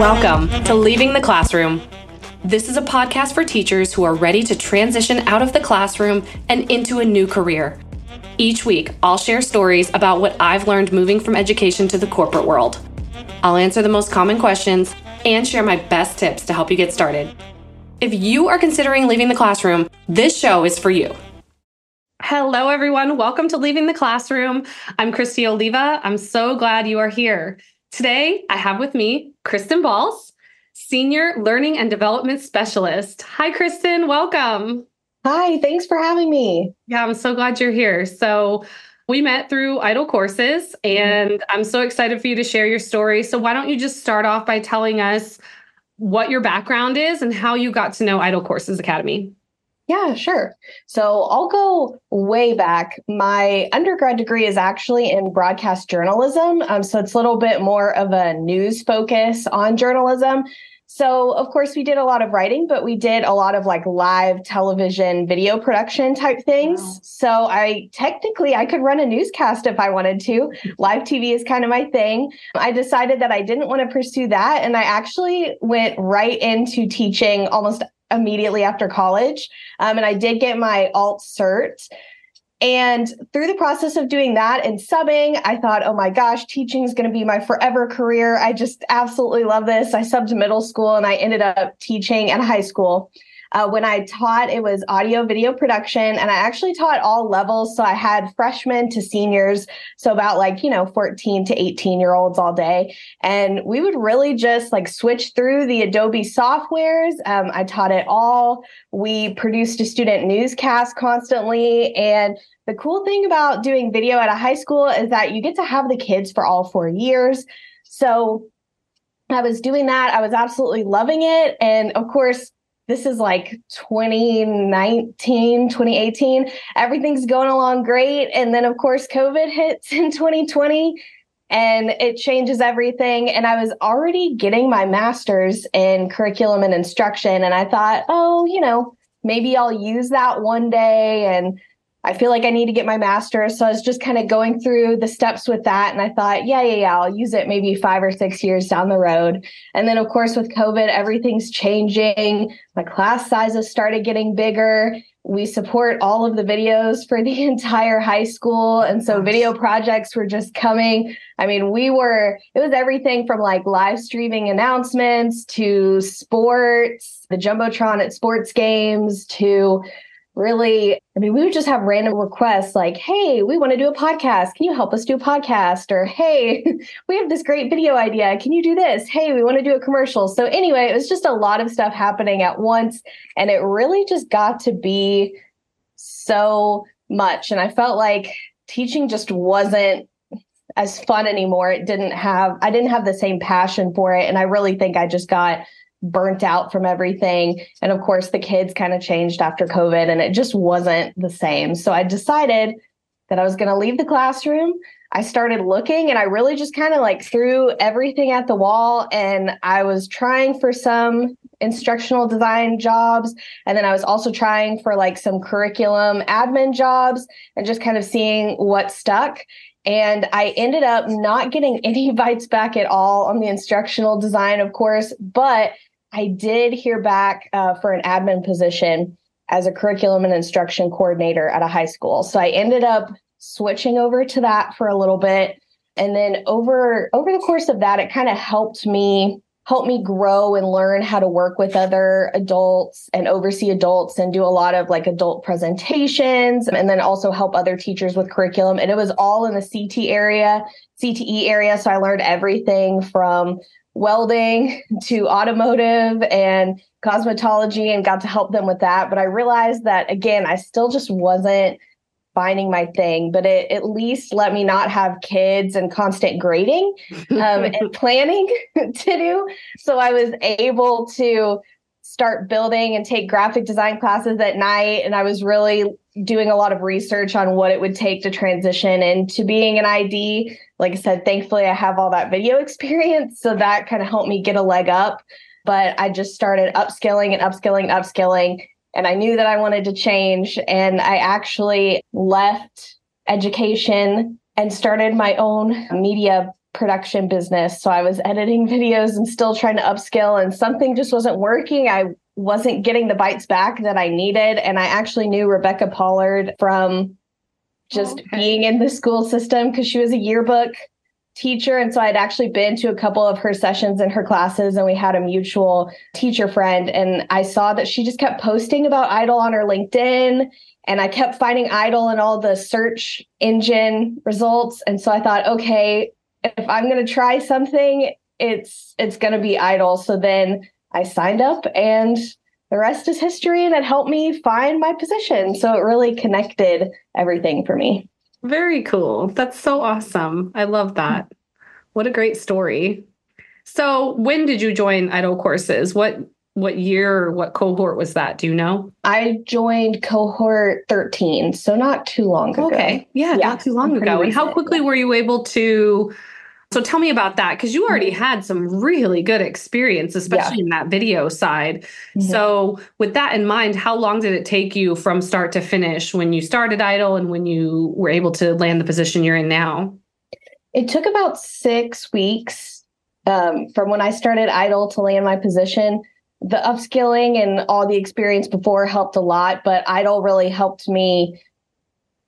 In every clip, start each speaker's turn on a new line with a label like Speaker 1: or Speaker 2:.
Speaker 1: Welcome to Leaving the Classroom. This is a podcast for teachers who are ready to transition out of the classroom and into a new career. Each week, I'll share stories about what I've learned moving from education to the corporate world. I'll answer the most common questions and share my best tips to help you get started. If you are considering leaving the classroom, this show is for you. Hello, everyone. Welcome to Leaving the Classroom. I'm Kristi Oliva. I'm so glad you are here. Today, I have with me Kristen Bahls, Senior Learning and Development Specialist. Hi, Kristen. Welcome.
Speaker 2: Hi, thanks for having me.
Speaker 1: Yeah, I'm so glad you're here. So, we met through IDOL Courses, and mm-hmm. I'm so excited for you to share your story. So, why don't you just start off by telling us what your background is and how you got to know IDOL Courses Academy?
Speaker 2: Yeah, sure. So I'll go way back. My undergrad degree is actually in broadcast journalism. Um, so it's a little bit more of a news focus on journalism. So, of course, we did a lot of writing, but we did a lot of like live television video production type things. Wow. So, I technically I could run a newscast if I wanted to. live TV is kind of my thing. I decided that I didn't want to pursue that and I actually went right into teaching almost immediately after college. Um, and I did get my alt cert. And through the process of doing that and subbing, I thought, oh my gosh, teaching is going to be my forever career. I just absolutely love this. I subbed middle school and I ended up teaching at high school. Uh, when I taught, it was audio video production, and I actually taught all levels. So I had freshmen to seniors, so about like, you know, 14 to 18 year olds all day. And we would really just like switch through the Adobe softwares. Um, I taught it all. We produced a student newscast constantly. And the cool thing about doing video at a high school is that you get to have the kids for all four years. So I was doing that. I was absolutely loving it. And of course, this is like 2019, 2018. Everything's going along great. And then, of course, COVID hits in 2020 and it changes everything. And I was already getting my master's in curriculum and instruction. And I thought, oh, you know, maybe I'll use that one day and I feel like I need to get my master's. So I was just kind of going through the steps with that. And I thought, yeah, yeah, yeah, I'll use it maybe five or six years down the road. And then, of course, with COVID, everything's changing. My class sizes started getting bigger. We support all of the videos for the entire high school. And so video projects were just coming. I mean, we were, it was everything from like live streaming announcements to sports, the Jumbotron at sports games to really, I mean, we would just have random requests like, hey, we want to do a podcast. Can you help us do a podcast? Or hey, we have this great video idea. Can you do this? Hey, we want to do a commercial. So, anyway, it was just a lot of stuff happening at once. And it really just got to be so much. And I felt like teaching just wasn't as fun anymore. It didn't have, I didn't have the same passion for it. And I really think I just got burnt out from everything. And of course, the kids kind of changed after COVID and it just wasn't the same. So I decided that I was going to leave the classroom. I started looking and I really just kind of like threw everything at the wall and I was trying for some instructional design jobs and then I was also trying for like some curriculum admin jobs and just kind of seeing what stuck and I ended up not getting any bites back at all on the instructional design, of course, but I did hear back uh, for an admin position as a curriculum and instruction coordinator at a high school. So I ended up switching over to that for a little bit. And then over over the course of that, it kind of helped me help me grow and learn how to work with other adults and oversee adults and do a lot of like adult presentations and then also help other teachers with curriculum. And it was all in the CT area, CTE area. So I learned everything from welding to automotive and cosmetology and got to help them with that. But I realized that again, I still just wasn't finding my thing, but it at least let me not have kids and constant grading um, and planning to do. So I was able to start building and take graphic design classes at night. And I was really doing a lot of research on what it would take to transition into being an ID. Like I said, thankfully, I have all that video experience. So that kind of helped me get a leg up. But I just started upskilling and upskilling, upskilling. and I knew that I wanted to change. And I actually left education and started my own media production business. So I was editing videos and still trying to upskill, and something just wasn't working. I wasn't getting the bites back that I needed. And I actually knew Rebecca Pollard from just oh, okay. being in the school system because she was a yearbook teacher. And so I'd actually been to a couple of her sessions in her classes, and we had a mutual teacher friend. And I saw that she just kept posting about IDOL on her LinkedIn. And I kept finding IDOL in all the search engine results. And so I thought, okay, if I'm going to try something, it's it's going to be IDOL. So then I signed up and the rest is history and it helped me find my position. So it really connected everything for me.
Speaker 1: Very cool. That's so awesome. I love that. What a great story. So, when did you join IDOL courses? What what year what cohort was that? Do you know?
Speaker 2: I joined cohort 13, so not too long ago.
Speaker 1: Okay. Yeah, yeah not too long ago. And how quickly were you able to so tell me about that because you already mm-hmm. had some really good experience, especially yeah. in that video side. Mm-hmm. So, with that in mind, how long did it take you from start to finish when you started IDOL and when you were able to land the position you're in now?
Speaker 2: It took about six weeks um, from when I started IDOL to land my position. The upskilling and all the experience before helped a lot, but IDOL really helped me.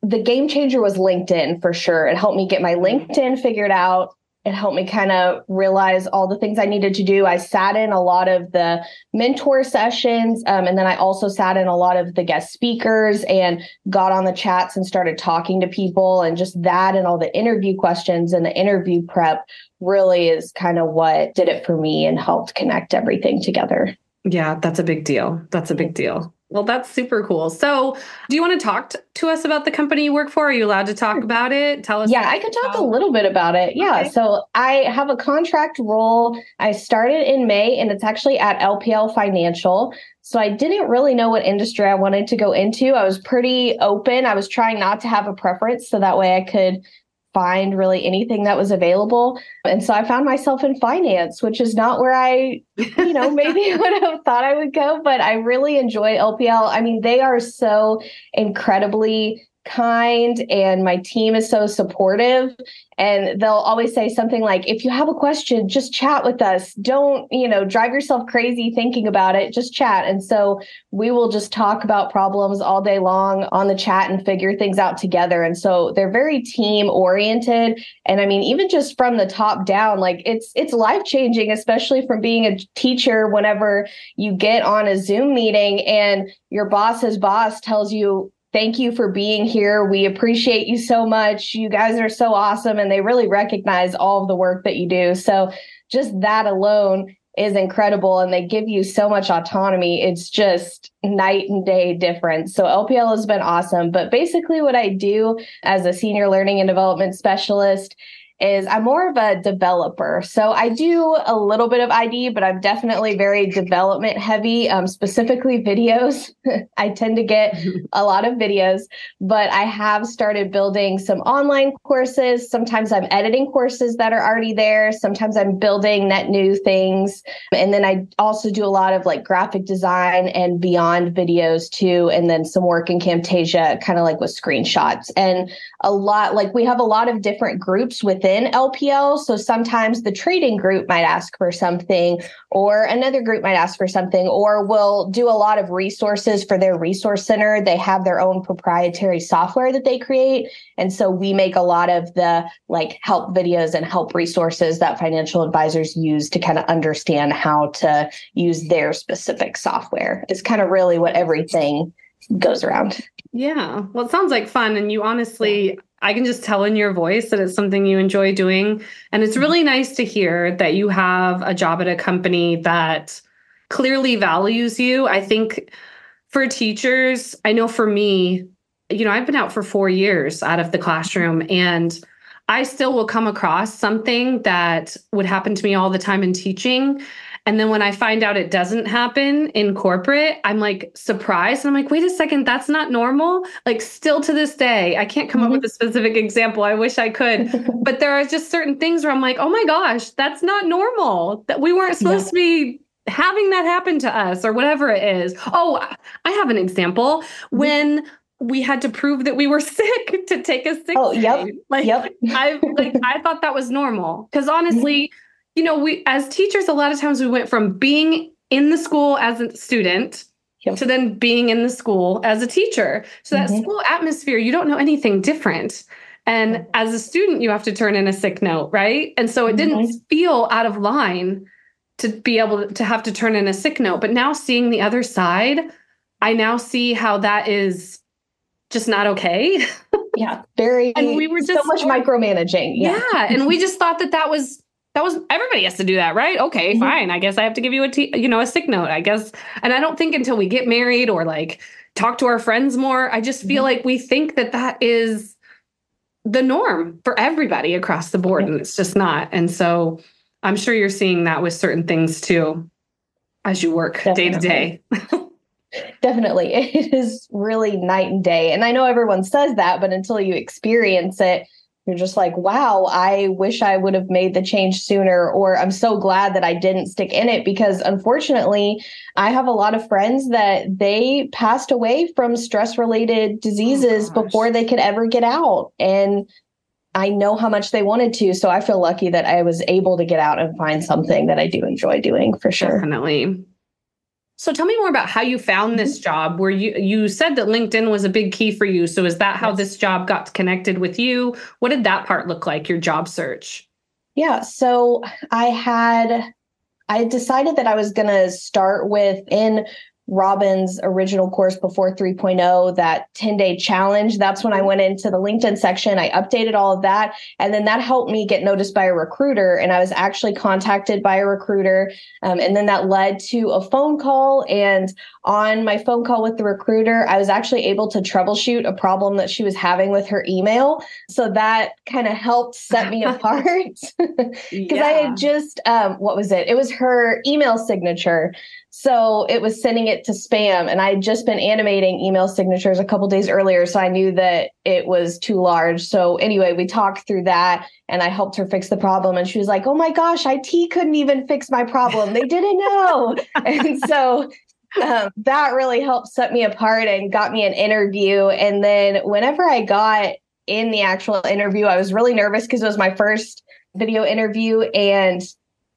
Speaker 2: The game changer was LinkedIn for sure. It helped me get my mm-hmm. LinkedIn figured out it helped me kind of realize all the things I needed to do. I sat in a lot of the mentor sessions, um, and then I also sat in a lot of the guest speakers and got on the chats and started talking to people. And just that and all the interview questions and the interview prep really is kind of what did it for me and helped connect everything together.
Speaker 1: Yeah, that's a big deal. That's a big deal. Well, that's super cool. So, do you want to talk t- to us about the company you work for? Are you allowed to talk about it? Tell us.
Speaker 2: Yeah, I could talk a little bit about it. Yeah. Okay. So, I have a contract role. I started in May and it's actually at LPL Financial. So, I didn't really know what industry I wanted to go into. I was pretty open. I was trying not to have a preference so that way I could find really anything that was available. And so I found myself in finance, which is not where I, you know, maybe would have thought I would go, but I really enjoy LPL. I mean, they are so incredibly kind and my team is so supportive. And they'll always say something like if you have a question just chat with us. Don't you know drive yourself crazy thinking about it. Just chat. And so we will just talk about problems all day long on the chat and figure things out together. And so they're very team oriented. And i mean even just from the top down like it's it's life changing especially from being a teacher whenever you get on a zoom meeting and your boss's boss tells you thank you for being here. We appreciate you so much. You guys are so awesome. And they really recognize all of the work that you do. So just that alone is incredible. And they give you so much autonomy. It's just night and day difference. So LPL has been awesome. But basically, what I do as a senior learning and development specialist is I'm more of a developer. So I do a little bit of ID, but I'm definitely very development heavy, um, specifically videos. I tend to get a lot of videos, but I have started building some online courses. Sometimes I'm editing courses that are already there. Sometimes I'm building net new things. And then I also do a lot of like graphic design and beyond videos too. And then some work in Camtasia, kind of like with screenshots. And a lot, like we have a lot of different groups within within LPL. So sometimes the trading group might ask for something, or another group might ask for something, or will do a lot of resources for their resource center. They have their own proprietary software that they create. And so we make a lot of the like help videos and help resources that financial advisors use to kind of understand how to use their specific software. Is kind of really what everything goes around.
Speaker 1: Yeah. Well, it sounds like fun. And you honestly, I can just tell in your voice that it's something you enjoy doing. And it's really nice to hear that you have a job at a company that clearly values you. I think for teachers, I know for me, you know, I've been out for four years out of the classroom and I still will come across something that would happen to me all the time in teaching. And then when I find out it doesn't happen in corporate, I'm like surprised. And I'm like, wait a second, that's not normal. Like, still to this day, I can't come mm-hmm. up with a specific example. I wish I could. but there are just certain things where I'm like, oh my gosh, that's not normal. That we weren't supposed yeah. to be having that happen to us or whatever it is. Oh, I have an example. Mm-hmm. When we had to prove that we were sick to take a sick
Speaker 2: oh yep
Speaker 1: like
Speaker 2: yep
Speaker 1: i like i thought that was normal because honestly. you know we as teachers a lot of times we went from being in the school as a student yep. to then being in the school as a teacher so that mm-hmm. school atmosphere you don't know anything different and as a student you have to turn in a sick note right and so it didn't mm-hmm. feel out of line to be able to have to turn in a sick note but now seeing the other side i now see how that is just not okay.
Speaker 2: yeah, very.
Speaker 1: and we were just
Speaker 2: so much micromanaging.
Speaker 1: Yeah. yeah, and we just thought that that was that was everybody has to do that, right? Okay, mm-hmm. fine. I guess I have to give you a t- you know a sick note. I guess, and I don't think until we get married or like talk to our friends more, I just feel mm-hmm. like we think that that is the norm for everybody across the board, and it's just not. And so I'm sure you're seeing that with certain things too as you work day to day.
Speaker 2: Definitely. It is really night and day. And I know everyone says that, but until you experience it, you're just like, wow, I wish I would have made the change sooner, or I'm so glad that I didn't stick in it because unfortunately, I have a lot of friends that they passed away from stress related diseases oh, before they could ever get out. And I know how much they wanted to. So I feel lucky that I was able to get out and find something that I do enjoy doing for sure.
Speaker 1: Definitely. So tell me more about how you found this mm-hmm. job. Where you you said that LinkedIn was a big key for you. So is that how yes. this job got connected with you? What did that part look like, your job search?
Speaker 2: Yeah, so I had I decided that I was going to start with in Robin's original course before 3.0, that 10 day challenge. That's when I went into the LinkedIn section. I updated all of that. And then that helped me get noticed by a recruiter. And I was actually contacted by a recruiter. Um, and then that led to a phone call. And on my phone call with the recruiter, I was actually able to troubleshoot a problem that she was having with her email. So that kind of helped set me apart because yeah. I had just, um, what was it? It was her email signature. So it was sending it to spam. And I had just been animating email signatures a couple days earlier. So I knew that it was too large. So anyway, we talked through that and I helped her fix the problem. And she was like, oh my gosh, IT couldn't even fix my problem. They didn't know. and so um, that really helped set me apart and got me an interview. And then whenever I got in the actual interview, I was really nervous because it was my first video interview. And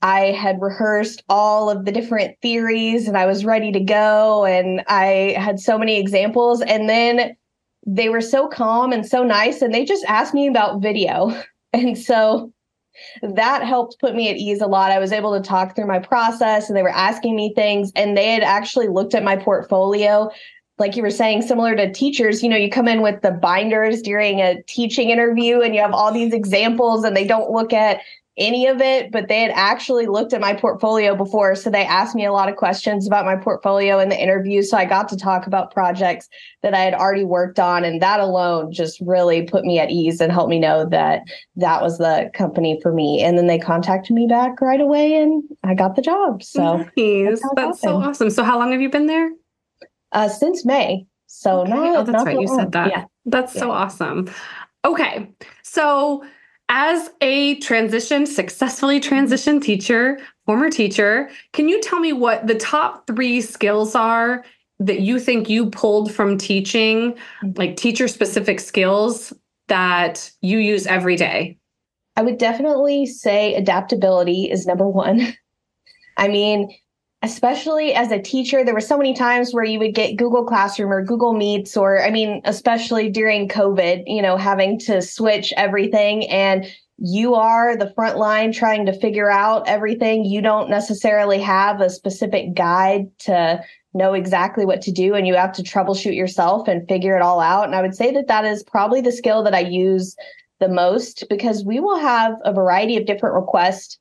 Speaker 2: I had rehearsed all of the different theories and I was ready to go. And I had so many examples. And then they were so calm and so nice. And they just asked me about video. And so that helped put me at ease a lot. I was able to talk through my process and they were asking me things. And they had actually looked at my portfolio like you were saying, similar to teachers, you know, you come in with the binders during a teaching interview and you have all these examples and they don't look at any of it, but they had actually looked at my portfolio before. So they asked me a lot of questions about my portfolio in the interview. So I got to talk about projects that I had already worked on. And that alone just really put me at ease and helped me know that that was the company for me. And then they contacted me back right away and I got the job. So
Speaker 1: nice. that's, that's so awesome. So how long have you been there?
Speaker 2: Uh, since May. So okay. not,
Speaker 1: oh, that's not right. You long. said that. Yeah. That's yeah. so awesome. Okay. So as a transition, successfully transitioned teacher, former teacher, can you tell me what the top three skills are that you think you pulled from teaching, mm-hmm. like teacher specific skills that you use every day?
Speaker 2: I would definitely say adaptability is number one. I mean, especially as a teacher, there were so many times where you would get Google Classroom or Google Meets, or I mean, especially during COVID, you know, having to switch everything and you are the front line trying to figure out everything. You don't necessarily have a specific guide to know exactly what to do, and you have to troubleshoot yourself and figure it all out. And I would say that that is probably the skill that I use the most because we will have a variety of different requests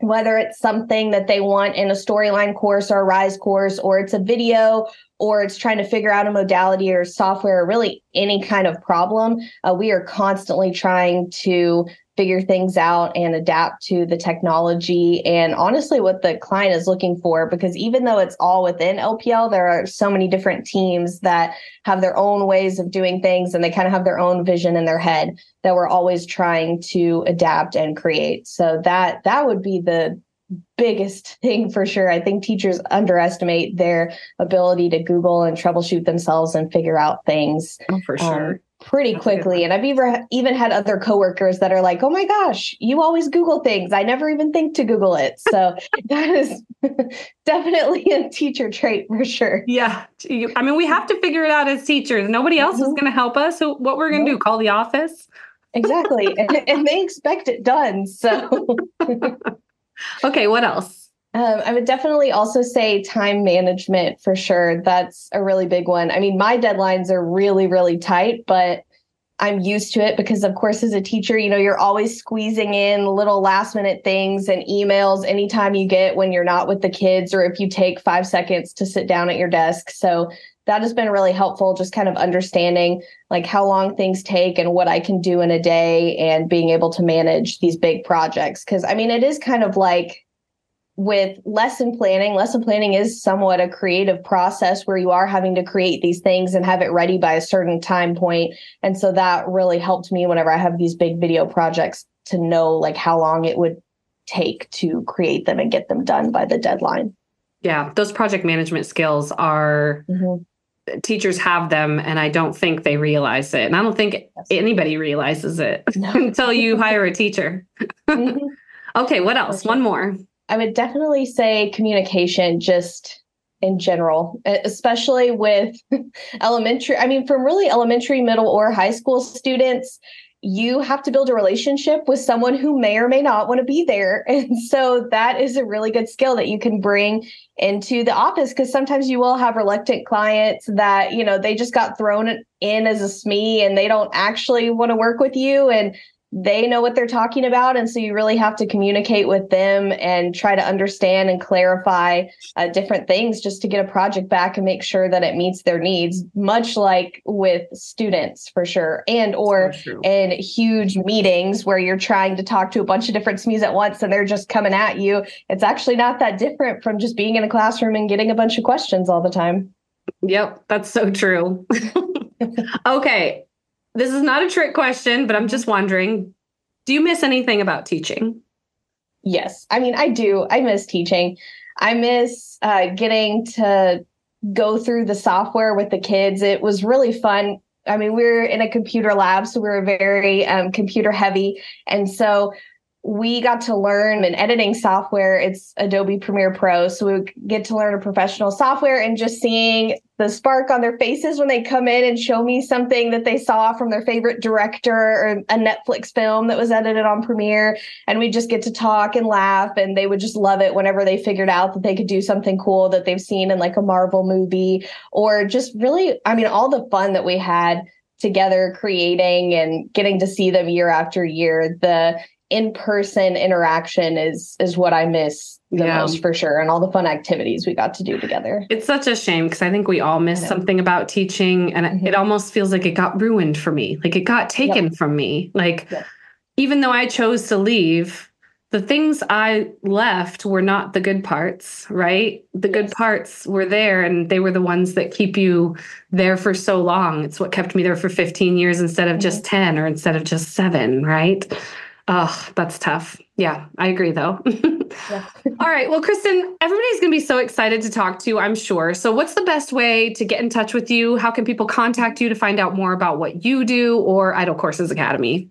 Speaker 2: whether it's something that they want in a storyline course or a rise course or it's a video or it's trying to figure out a modality or software or really any kind of problem uh, we are constantly trying to figure things out and adapt to the technology and honestly what the client is looking for because even though it's all within LPL there are so many different teams that have their own ways of doing things and they kind of have their own vision in their head that we're always trying to adapt and create so that that would be the biggest thing for sure. I think teachers underestimate their ability to Google and troubleshoot themselves and figure out things.
Speaker 1: Oh, for sure. Um,
Speaker 2: pretty That's quickly. And I've even even had other coworkers that are like, "Oh my gosh, you always Google things. I never even think to Google it." So that is definitely a teacher trait for sure.
Speaker 1: Yeah, I mean, we have to figure it out as teachers. Nobody else mm-hmm. is going to help us. So what we're going to do? Call the office?
Speaker 2: Exactly, and, and they expect it done. So
Speaker 1: okay, what else?
Speaker 2: Um, I would definitely also say time management for sure. That's a really big one. I mean, my deadlines are really, really tight, but I'm used to it because, of course, as a teacher, you know, you're always squeezing in little last minute things and emails anytime you get when you're not with the kids or if you take five seconds to sit down at your desk. So that has been really helpful, just kind of understanding like how long things take and what I can do in a day and being able to manage these big projects. Cause I mean, it is kind of like, with lesson planning, lesson planning is somewhat a creative process where you are having to create these things and have it ready by a certain time point. And so that really helped me whenever I have these big video projects to know like how long it would take to create them and get them done by the deadline.
Speaker 1: Yeah, those project management skills are mm-hmm teachers have them and I don't think they realize it. And I don't think yes. anybody realizes it no. until you hire a teacher. mm-hmm. Okay, what else? One more.
Speaker 2: I would definitely say communication just in general, especially with elementary. I mean, from really elementary, middle, or high school students, you have to build a relationship with someone who may or may not want to be there. And so that is a really good skill that you can bring into the office because sometimes you will have reluctant clients that, you know, they just got thrown in as a SME and they don't actually want to work with you. And they know what they're talking about. And so you really have to communicate with them and try to understand and clarify uh, different things just to get a project back and make sure that it meets their needs much like with students for sure. And or so in huge meetings where you're trying to talk to a bunch of different SMEs at once and they're just coming at you. It's actually not that different from just being in a classroom and getting a bunch of questions all the time.
Speaker 1: Yep that's so true. Okay this is not a trick question, but I'm just wondering do you miss anything about teaching?
Speaker 2: Yes. I mean, I do. I miss teaching. I miss uh, getting to go through the software with the kids. It was really fun. I mean, we are in a computer lab, so we are very um, computer heavy. And so we got to learn an editing software. It's Adobe Premiere Pro. So we get to learn a professional software and just seeing the spark on their faces when they come in and show me something that they saw from their favorite director or a Netflix film that was edited on Premiere. And we just get to talk and laugh. And they would just love it whenever they figured out that they could do something cool that they've seen in like a Marvel movie or just really, I mean, all the fun that we had together creating and getting to see them year after year. The in-person interaction is is what I miss the yeah. most for sure and all the fun activities we got to do together.
Speaker 1: It's such a shame because I think we all miss something about teaching and mm-hmm. it almost feels like it got ruined for me. Like it got taken yep. from me. Like yep. even though I chose to leave, the things I left were not the good parts, right? The yes. good parts were there and they were the ones that keep you there for so long. It's what kept me there for 15 years instead of mm-hmm. just 10 or instead of just 7, right? Oh, that's tough. Yeah, I agree though. yeah. All right. Well, Kristen, everybody's going to be so excited to talk to you, I'm sure. So, what's the best way to get in touch with you? How can people contact you to find out more about what you do or IDOL Courses Academy?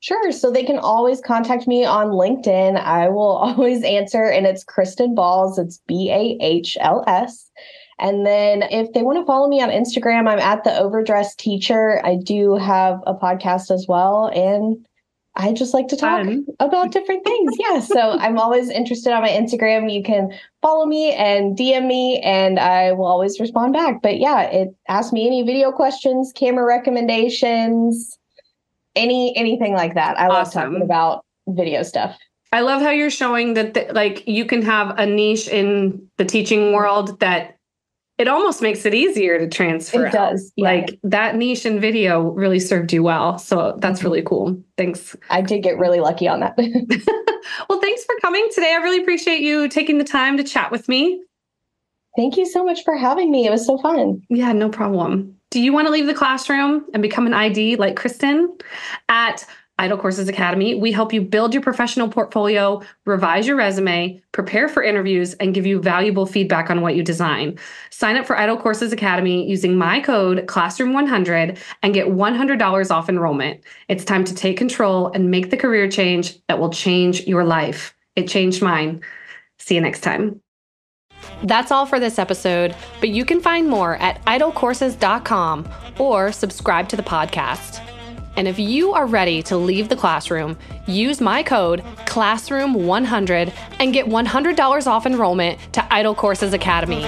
Speaker 2: Sure. So they can always contact me on LinkedIn. I will always answer, and it's Kristen Bahls. It's B A H L S. And then if they want to follow me on Instagram, I'm at the Overdressed Teacher. I do have a podcast as well. And I just like to talk Fun. about different things. Yeah. So I'm always interested on my Instagram. You can follow me and DM me and I will always respond back. But yeah, it ask me any video questions, camera recommendations, any anything like that. I love talking about video stuff.
Speaker 1: I love how you're showing that the, like you can have a niche in the teaching world that it almost makes it easier to transfer.
Speaker 2: It does.
Speaker 1: Yeah. Like that niche in video really served you well. So that's mm-hmm. really cool. Thanks.
Speaker 2: I did get really lucky on that.
Speaker 1: well, thanks for coming today. I really appreciate you taking the time to chat with me.
Speaker 2: Thank you so much for having me. It was so fun.
Speaker 1: Yeah, no problem. Do you want to leave the classroom and become an ID like Kristen? At IDOL Courses Academy, we help you build your professional portfolio, revise your resume, prepare for interviews, and give you valuable feedback on what you design. Sign up for IDOL Courses Academy using my code Classroom100 and get $100 off enrollment. It's time to take control and make the career change that will change your life. It changed mine. See you next time. That's all for this episode, but you can find more at idolcourses.com or subscribe to the podcast. And if you are ready to leave the classroom, use my code Classroom100 and get $100 off enrollment to IDOL Courses Academy.